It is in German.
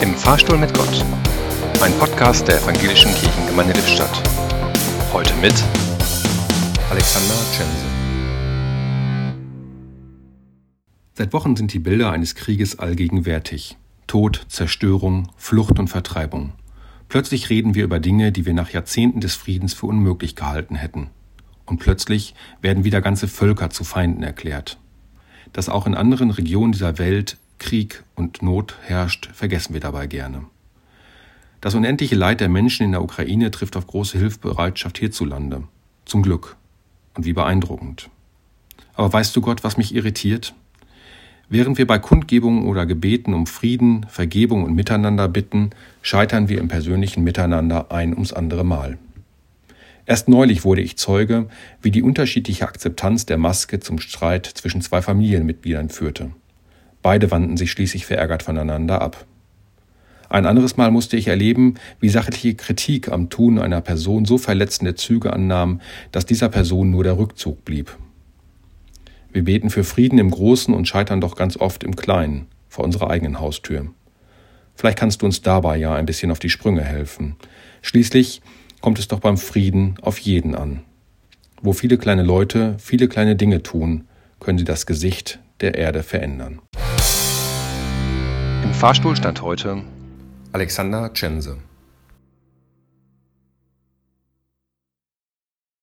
Im Fahrstuhl mit Gott. Ein Podcast der Evangelischen Kirchengemeinde Lippstadt. Heute mit Alexander Tschense. Seit Wochen sind die Bilder eines Krieges allgegenwärtig. Tod, Zerstörung, Flucht und Vertreibung. Plötzlich reden wir über Dinge, die wir nach Jahrzehnten des Friedens für unmöglich gehalten hätten. Und plötzlich werden wieder ganze Völker zu Feinden erklärt. Dass auch in anderen Regionen dieser Welt Krieg und Not herrscht, vergessen wir dabei gerne. Das unendliche Leid der Menschen in der Ukraine trifft auf große Hilfsbereitschaft hierzulande. Zum Glück. Und wie beeindruckend. Aber weißt du Gott, was mich irritiert? Während wir bei Kundgebungen oder Gebeten um Frieden, Vergebung und Miteinander bitten, scheitern wir im persönlichen Miteinander ein ums andere Mal. Erst neulich wurde ich Zeuge, wie die unterschiedliche Akzeptanz der Maske zum Streit zwischen zwei Familienmitgliedern führte. Beide wandten sich schließlich verärgert voneinander ab. Ein anderes Mal musste ich erleben, wie sachliche Kritik am Tun einer Person so verletzende Züge annahm, dass dieser Person nur der Rückzug blieb. Wir beten für Frieden im Großen und scheitern doch ganz oft im Kleinen, vor unserer eigenen Haustür. Vielleicht kannst du uns dabei ja ein bisschen auf die Sprünge helfen. Schließlich kommt es doch beim Frieden auf jeden an. Wo viele kleine Leute viele kleine Dinge tun, können sie das Gesicht der Erde verändern. Fahrstuhl stand heute Alexander Tschense.